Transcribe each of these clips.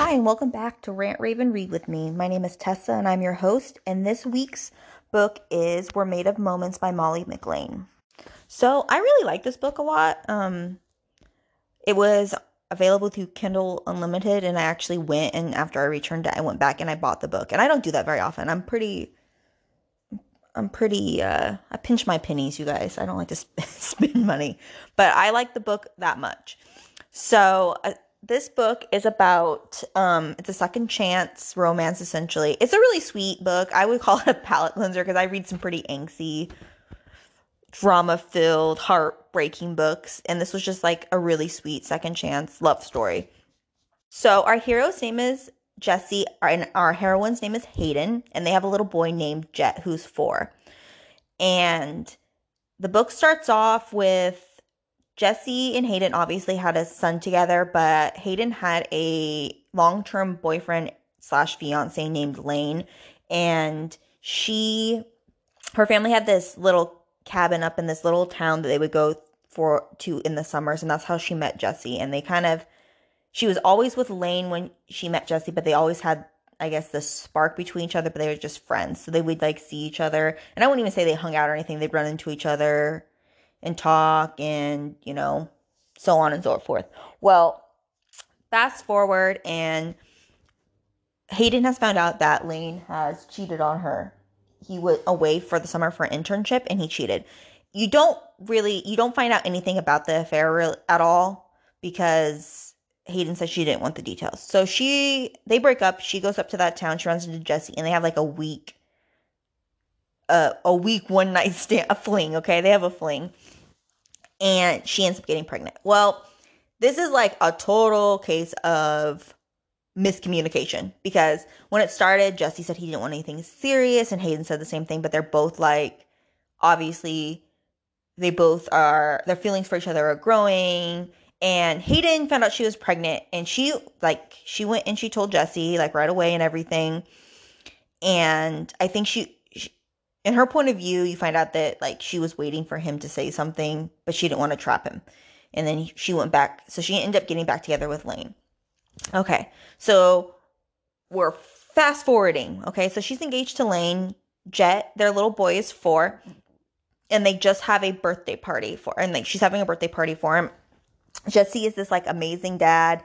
Hi, and welcome back to Rant Rave and Read with me. My name is Tessa, and I'm your host. And this week's book is We're Made of Moments by Molly McLain. So, I really like this book a lot. Um, it was available through Kindle Unlimited, and I actually went and after I returned it, I went back and I bought the book. And I don't do that very often. I'm pretty. I'm pretty, uh, I pinch my pennies, you guys. I don't like to sp- spend money, but I like the book that much. So, uh, this book is about um it's a second chance romance essentially. It's a really sweet book. I would call it a palate cleanser because i read some pretty angsty drama filled heartbreaking books and this was just like a really sweet second chance love story. So our hero's name is jesse and our heroine's name is hayden and they have a little boy named jet who's four. And the book starts off with Jesse and Hayden obviously had a son together, but Hayden had a long term boyfriend slash fiance named Lane. And she, her family had this little cabin up in this little town that they would go for to in the summers. And that's how she met Jesse. And they kind of, she was always with Lane when she met Jesse, but they always had I guess the spark between each other, but they were just friends. So they would like see each other. And I wouldn't even say they hung out or anything. They'd run into each other and talk and, you know, so on and so forth. Well, fast forward and Hayden has found out that Lane has cheated on her. He went away for the summer for an internship and he cheated. You don't really you don't find out anything about the affair at all because Hayden says she didn't want the details. So she they break up, she goes up to that town, she runs into Jesse and they have like a week a, a week one night stand a fling, okay? They have a fling and she ends up getting pregnant. Well, this is like a total case of miscommunication because when it started, Jesse said he didn't want anything serious, and Hayden said the same thing, but they're both like, obviously, they both are, their feelings for each other are growing. And Hayden found out she was pregnant, and she, like, she went and she told Jesse, like, right away and everything. And I think she, in her point of view, you find out that like she was waiting for him to say something, but she didn't want to trap him. And then she went back. So she ended up getting back together with Lane. Okay. So we're fast forwarding. Okay. So she's engaged to Lane. Jet, their little boy is four. And they just have a birthday party for and like she's having a birthday party for him. Jesse is this like amazing dad.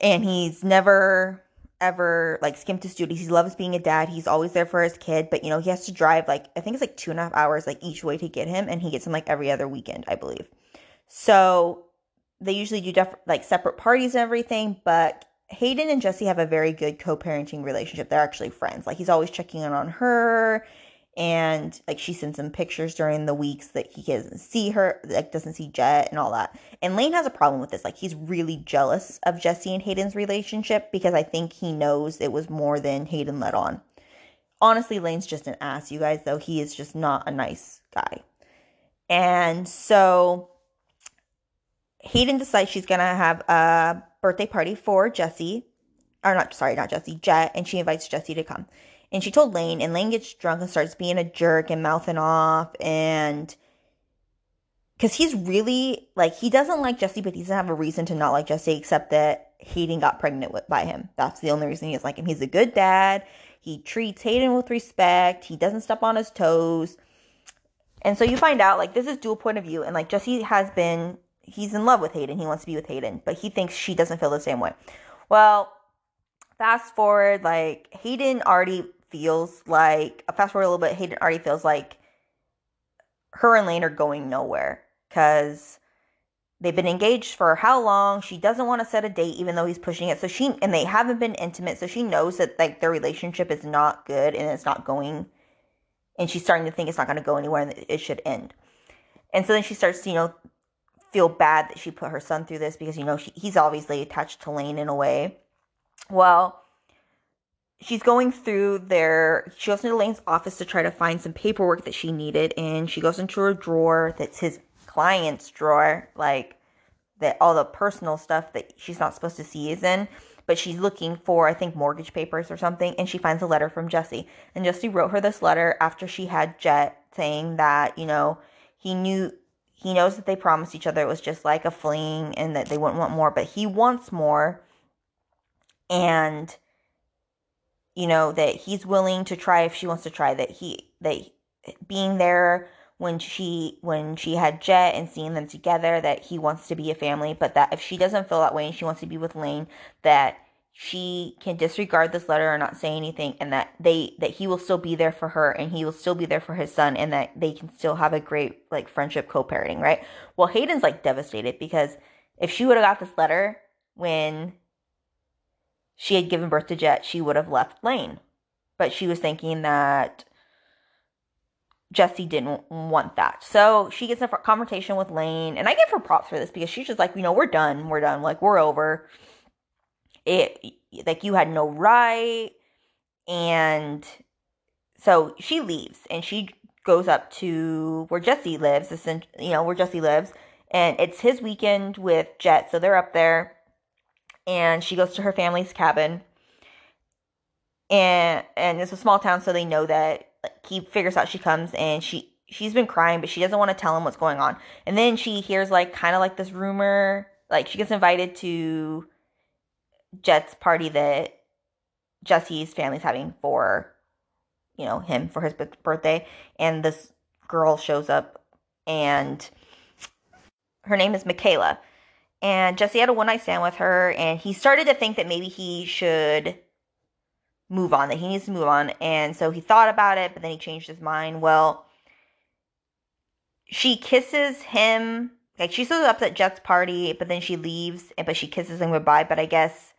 And he's never ever like skimped his duties. He loves being a dad. He's always there for his kid, but you know, he has to drive like I think it's like two and a half hours like each way to get him, and he gets him like every other weekend, I believe. So they usually do def- like separate parties and everything, but Hayden and Jesse have a very good co-parenting relationship. They're actually friends. Like he's always checking in on her and like she sends him pictures during the weeks that he doesn't see her like doesn't see jet and all that. And lane has a problem with this. Like he's really jealous of jesse and hayden's relationship because i think he knows it was more than hayden let on. Honestly lane's just an ass you guys though. He is just not a nice guy. And so hayden decides she's gonna have a birthday party for jesse or not sorry not jesse jet and she invites jesse to come and she told Lane, and Lane gets drunk and starts being a jerk and mouthing off. And because he's really like, he doesn't like Jesse, but he doesn't have a reason to not like Jesse except that Hayden got pregnant with, by him. That's the only reason he doesn't like him. He's a good dad. He treats Hayden with respect. He doesn't step on his toes. And so you find out, like, this is dual point of view. And, like, Jesse has been, he's in love with Hayden. He wants to be with Hayden, but he thinks she doesn't feel the same way. Well, fast forward, like, Hayden already feels like uh, fast forward a little bit, Hayden already feels like her and Lane are going nowhere because they've been engaged for how long? She doesn't want to set a date even though he's pushing it. So she and they haven't been intimate, so she knows that like their relationship is not good and it's not going and she's starting to think it's not going to go anywhere and it should end. And so then she starts, to you know, feel bad that she put her son through this because you know she, he's obviously attached to Lane in a way. Well, she's going through their she goes into lane's office to try to find some paperwork that she needed and she goes into a drawer that's his client's drawer like that all the personal stuff that she's not supposed to see is in but she's looking for i think mortgage papers or something and she finds a letter from jesse. And jesse wrote her this letter after she had jet saying that you know he knew he knows that they promised each other it was just like a fling and that they wouldn't want more but he wants more. And you know that he's willing to try if she wants to try that he that being there when she when she had Jet and seeing them together that he wants to be a family, but that if she doesn't feel that way and she wants to be with Lane, that she can disregard this letter or not say anything and that they that he will still be there for her and he will still be there for his son and that they can still have a great like friendship co-parenting, right? Well, Hayden's like devastated because if she would have got this letter when she had given birth to Jet, she would have left Lane. But she was thinking that Jesse didn't want that. So she gets in a confrontation with Lane, and I give her props for this because she's just like, you know, we're done, we're done, like we're over. It like you had no right, and so she leaves and she goes up to where Jesse lives, you know, where Jesse lives, and it's his weekend with Jet, so they're up there, and she goes to her family's cabin, and and it's a small town, so they know that like, he figures out she comes and she she's been crying, but she doesn't want to tell him what's going on. And then she hears like kind of like this rumor, like she gets invited to Jet's party that Jesse's family's having for, you know, him for his birthday, and this girl shows up, and her name is Michaela. And Jesse had a one night stand with her, and he started to think that maybe he should move on, that he needs to move on. And so he thought about it, but then he changed his mind. Well, she kisses him. Like she shows up at Jet's party, but then she leaves, and but she kisses him goodbye. But I guess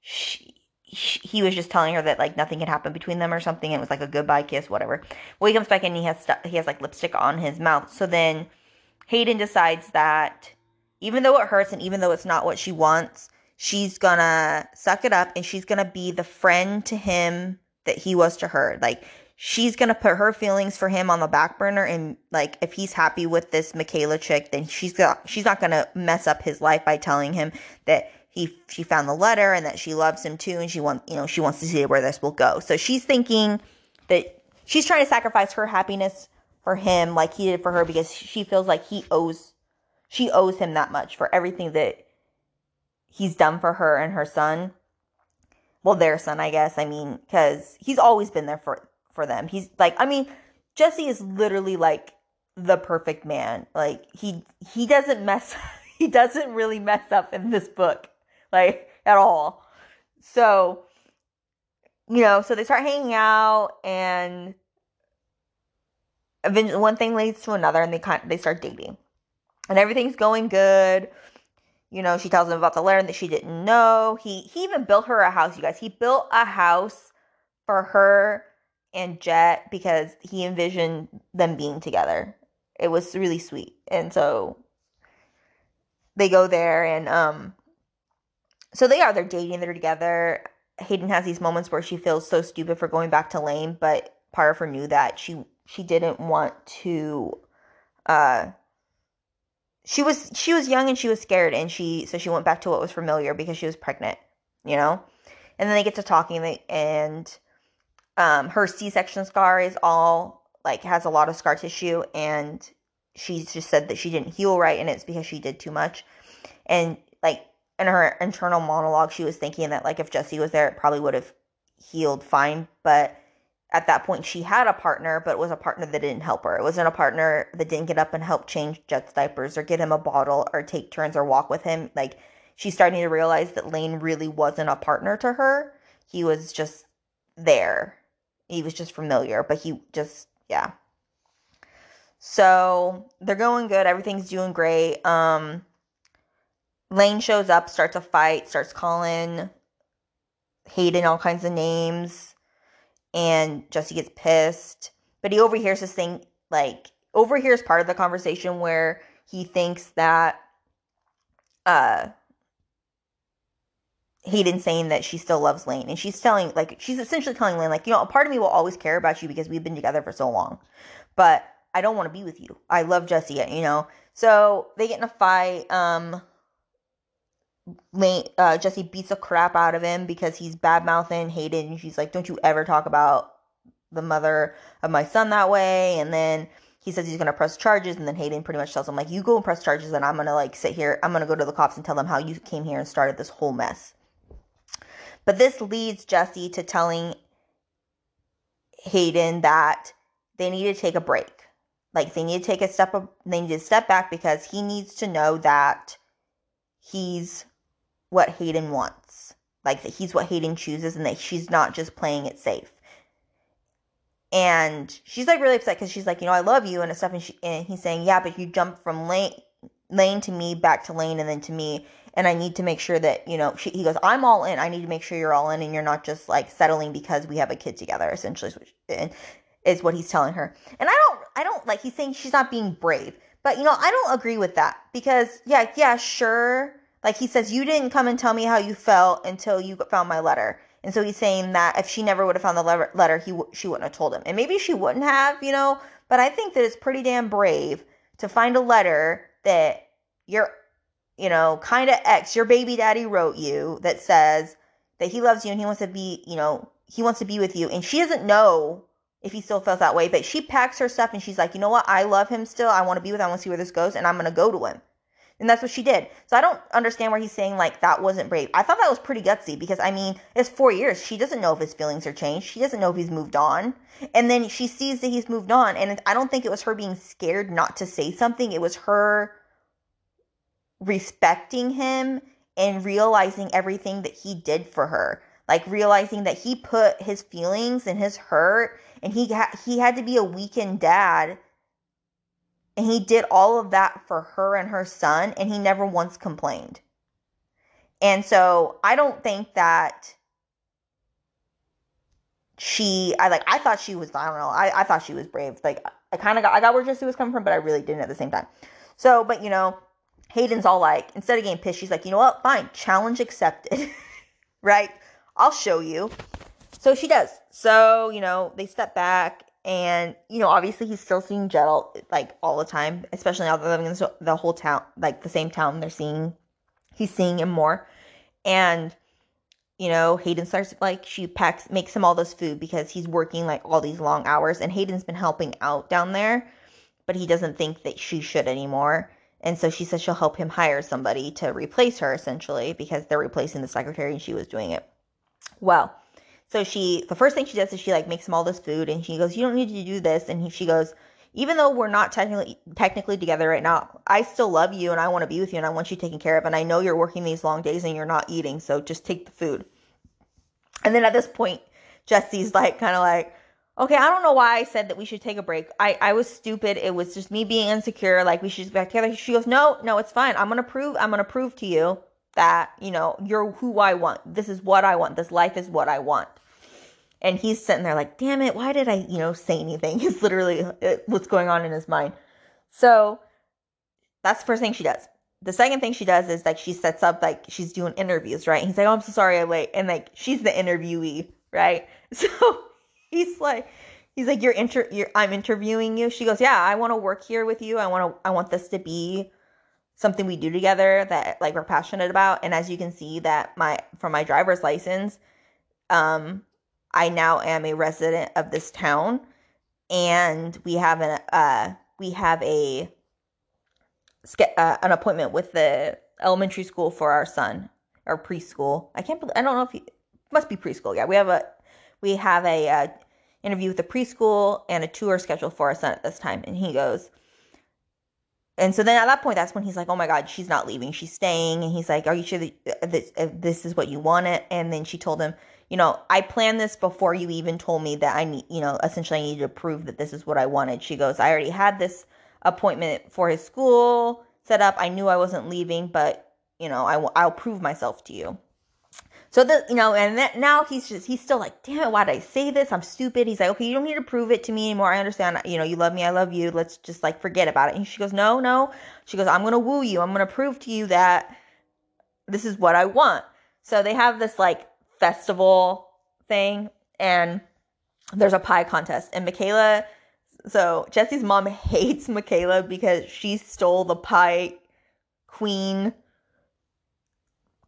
she, she, he was just telling her that like nothing had happened between them or something. It was like a goodbye kiss, whatever. Well, he comes back and he has st- he has like lipstick on his mouth. So then Hayden decides that even though it hurts and even though it's not what she wants, she's gonna suck it up and she's gonna be the friend to him that he was to her. Like she's gonna put her feelings for him on the back burner and like if he's happy with this Michaela chick, then she's got she's not gonna mess up his life by telling him that he she found the letter and that she loves him too and she wants you know she wants to see where this will go. So she's thinking that she's trying to sacrifice her happiness for him like he did for her because she feels like he owes she owes him that much for everything that he's done for her and her son. Well, their son, I guess. I mean, because he's always been there for for them. He's like, I mean, Jesse is literally like the perfect man. Like he he doesn't mess he doesn't really mess up in this book, like at all. So, you know, so they start hanging out, and eventually one thing leads to another, and they kind they start dating, and everything's going good. You know, she tells him about the letter that she didn't know. He he even built her a house, you guys. He built a house for her and Jet because he envisioned them being together. It was really sweet. And so they go there and um so they are they're dating, they're together. Hayden has these moments where she feels so stupid for going back to Lane, but part of her knew that she she didn't want to uh she was she was young and she was scared and she so she went back to what was familiar because she was pregnant, you know? And then they get to talking and um her C-section scar is all like has a lot of scar tissue and she just said that she didn't heal right and it's because she did too much. And like in her internal monologue she was thinking that like if Jesse was there it probably would have healed fine, but at that point she had a partner, but it was a partner that didn't help her. It wasn't a partner that didn't get up and help change Jet's diapers or get him a bottle or take turns or walk with him. Like she's starting to realize that Lane really wasn't a partner to her. He was just there. He was just familiar, but he just yeah. So they're going good. Everything's doing great. Um, Lane shows up, starts a fight, starts calling Hayden all kinds of names and Jesse gets pissed. But he overhears this thing, like, overhears part of the conversation where he thinks that uh Hayden saying that she still loves Lane. And she's telling, like, she's essentially telling Lane, like, you know, a part of me will always care about you because we've been together for so long. But I don't want to be with you. I love Jesse, you know? So they get in a fight. Um, uh, Jesse beats the crap out of him because he's bad mouthing Hayden. And She's like, "Don't you ever talk about the mother of my son that way." And then he says he's gonna press charges, and then Hayden pretty much tells him like, "You go and press charges, and I'm gonna like sit here. I'm gonna go to the cops and tell them how you came here and started this whole mess." But this leads Jesse to telling Hayden that they need to take a break. Like they need to take a step up, they need to step back because he needs to know that he's what Hayden wants. Like that he's what Hayden chooses and that she's not just playing it safe. And she's like really upset because she's like, you know, I love you and stuff. And, she, and he's saying, yeah, but you jumped from lane lane to me, back to lane, and then to me. And I need to make sure that you know. She, he goes, I'm all in. I need to make sure you're all in, and you're not just like settling because we have a kid together. Essentially, and is what he's telling her. And I don't, I don't like. He's saying she's not being brave, but you know, I don't agree with that because yeah, yeah, sure. Like he says, you didn't come and tell me how you felt until you found my letter. And so he's saying that if she never would have found the letter, he w- she wouldn't have told him. And maybe she wouldn't have, you know. But I think that it's pretty damn brave to find a letter that your, you know, kind of ex, your baby daddy wrote you that says that he loves you and he wants to be, you know, he wants to be with you. And she doesn't know if he still feels that way, but she packs her stuff and she's like, you know what? I love him still. I want to be with him. I want to see where this goes. And I'm going to go to him. And that's what she did. So I don't understand where he's saying like that wasn't brave. I thought that was pretty gutsy because I mean, it's four years. She doesn't know if his feelings are changed. She doesn't know if he's moved on. And then she sees that he's moved on. And I don't think it was her being scared not to say something. It was her respecting him and realizing everything that he did for her. Like realizing that he put his feelings and his hurt and he ha- he had to be a weakened dad and he did all of that for her and her son, and he never once complained. And so I don't think that she I like I thought she was I don't know, I, I thought she was brave. Like I kinda got I got where Jesse was coming from, but I really didn't at the same time. So, but you know, Hayden's all like, instead of getting pissed, she's like, you know what, fine, challenge accepted. right? I'll show you. So she does. So, you know, they step back and you know obviously he's still seeing Jet like all the time, especially now they're living in the whole town, like the same town. They're seeing he's seeing him more, and you know Hayden starts like she packs makes him all this food because he's working like all these long hours, and Hayden's been helping out down there, but he doesn't think that she should anymore. And so she says she'll help him hire somebody to replace her essentially because they're replacing the secretary and she was doing it. Well, so she, the first thing she does is she like makes him all this food, and she goes, "You don't need to do this." And he, she goes, "Even though we're not technically technically together right now, I still love you, and I want to be with you, and I want you taken care of, and I know you're working these long days and you're not eating, so just take the food." And then at this point, Jesse's like, kind of like, okay, I don't know why I said that we should take a break. I, I was stupid. It was just me being insecure. Like we should get back together. She goes, no, no, it's fine. I'm gonna prove. I'm gonna prove to you that you know you're who I want. This is what I want. This life is what I want. And he's sitting there like, damn it, why did I, you know, say anything? Is literally what's going on in his mind. So that's the first thing she does. The second thing she does is like she sets up like she's doing interviews, right? And he's like, oh, I'm so sorry I'm late. And like she's the interviewee, right? So he's like, he's like, you're inter, you're, I'm interviewing you. She goes, yeah, I want to work here with you. I want to, I want this to be something we do together that like we're passionate about. And as you can see that my, from my driver's license, um, I now am a resident of this town, and we have an uh, we have a uh, an appointment with the elementary school for our son or preschool. I can't. Believe, I don't know if he must be preschool. Yeah, we have a we have a uh, interview with the preschool and a tour scheduled for our son at this time. And he goes, and so then at that point, that's when he's like, "Oh my God, she's not leaving; she's staying." And he's like, "Are you sure that uh, this, uh, this is what you wanted?" And then she told him, you know, I planned this before you even told me that I need, you know, essentially I needed to prove that this is what I wanted. She goes, I already had this appointment for his school set up. I knew I wasn't leaving, but, you know, I, I'll prove myself to you. So you know, and that, now he's just, he's still like, damn it, why did I say this? I'm stupid. He's like, okay, you don't need to prove it to me anymore. I understand, you know, you love me. I love you. Let's just like forget about it. And she goes, no, no. She goes, I'm to woo you. I'm to prove to you that this is what I want. So they have this like festival thing and there's a pie contest and Michaela so Jesse's mom hates Michaela because she stole the pie queen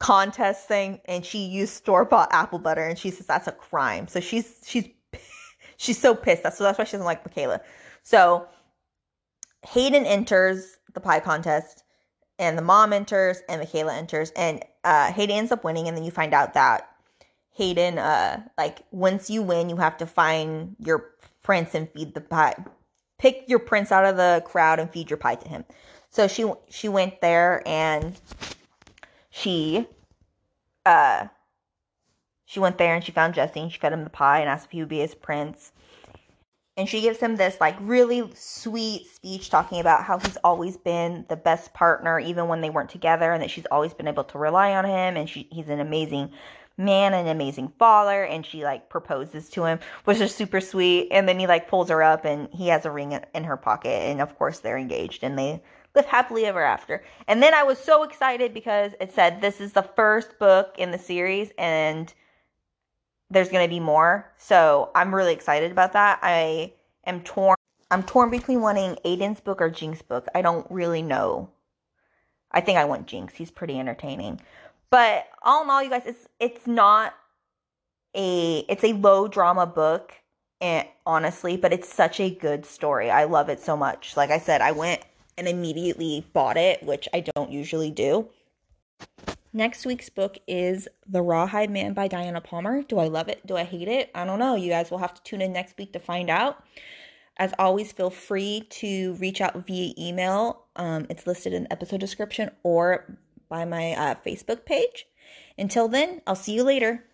contest thing and she used store bought apple butter and she says that's a crime. So she's she's she's so pissed. That's so that's why she doesn't like Michaela. So Hayden enters the pie contest and the mom enters and Michaela enters and uh, Hayden ends up winning and then you find out that Hayden, uh, like once you win, you have to find your prince and feed the pie. Pick your prince out of the crowd and feed your pie to him. So she she went there and she uh she went there and she found Jesse and she fed him the pie and asked if he would be his prince. And she gives him this like really sweet speech talking about how he's always been the best partner even when they weren't together and that she's always been able to rely on him and she he's an amazing man an amazing father and she like proposes to him which is super sweet and then he like pulls her up and he has a ring in her pocket and of course they're engaged and they live happily ever after. And then i was so excited because it said this is the first book in the series and there's going to be more. So i'm really excited about that. I am torn i'm torn between wanting aiden's book or Jinx's book. I don't really know. I think i want jinx. He's pretty entertaining. But all in all, you guys, it's it's not a it's a low drama book, and honestly, but it's such a good story. I love it so much. Like I said, I went and immediately bought it, which I don't usually do. Next week's book is The Rawhide Man by Diana Palmer. Do I love it? Do I hate it? I don't know. You guys will have to tune in next week to find out. As always, feel free to reach out via email. Um, it's listed in the episode description or by my uh, Facebook page. Until then, I'll see you later.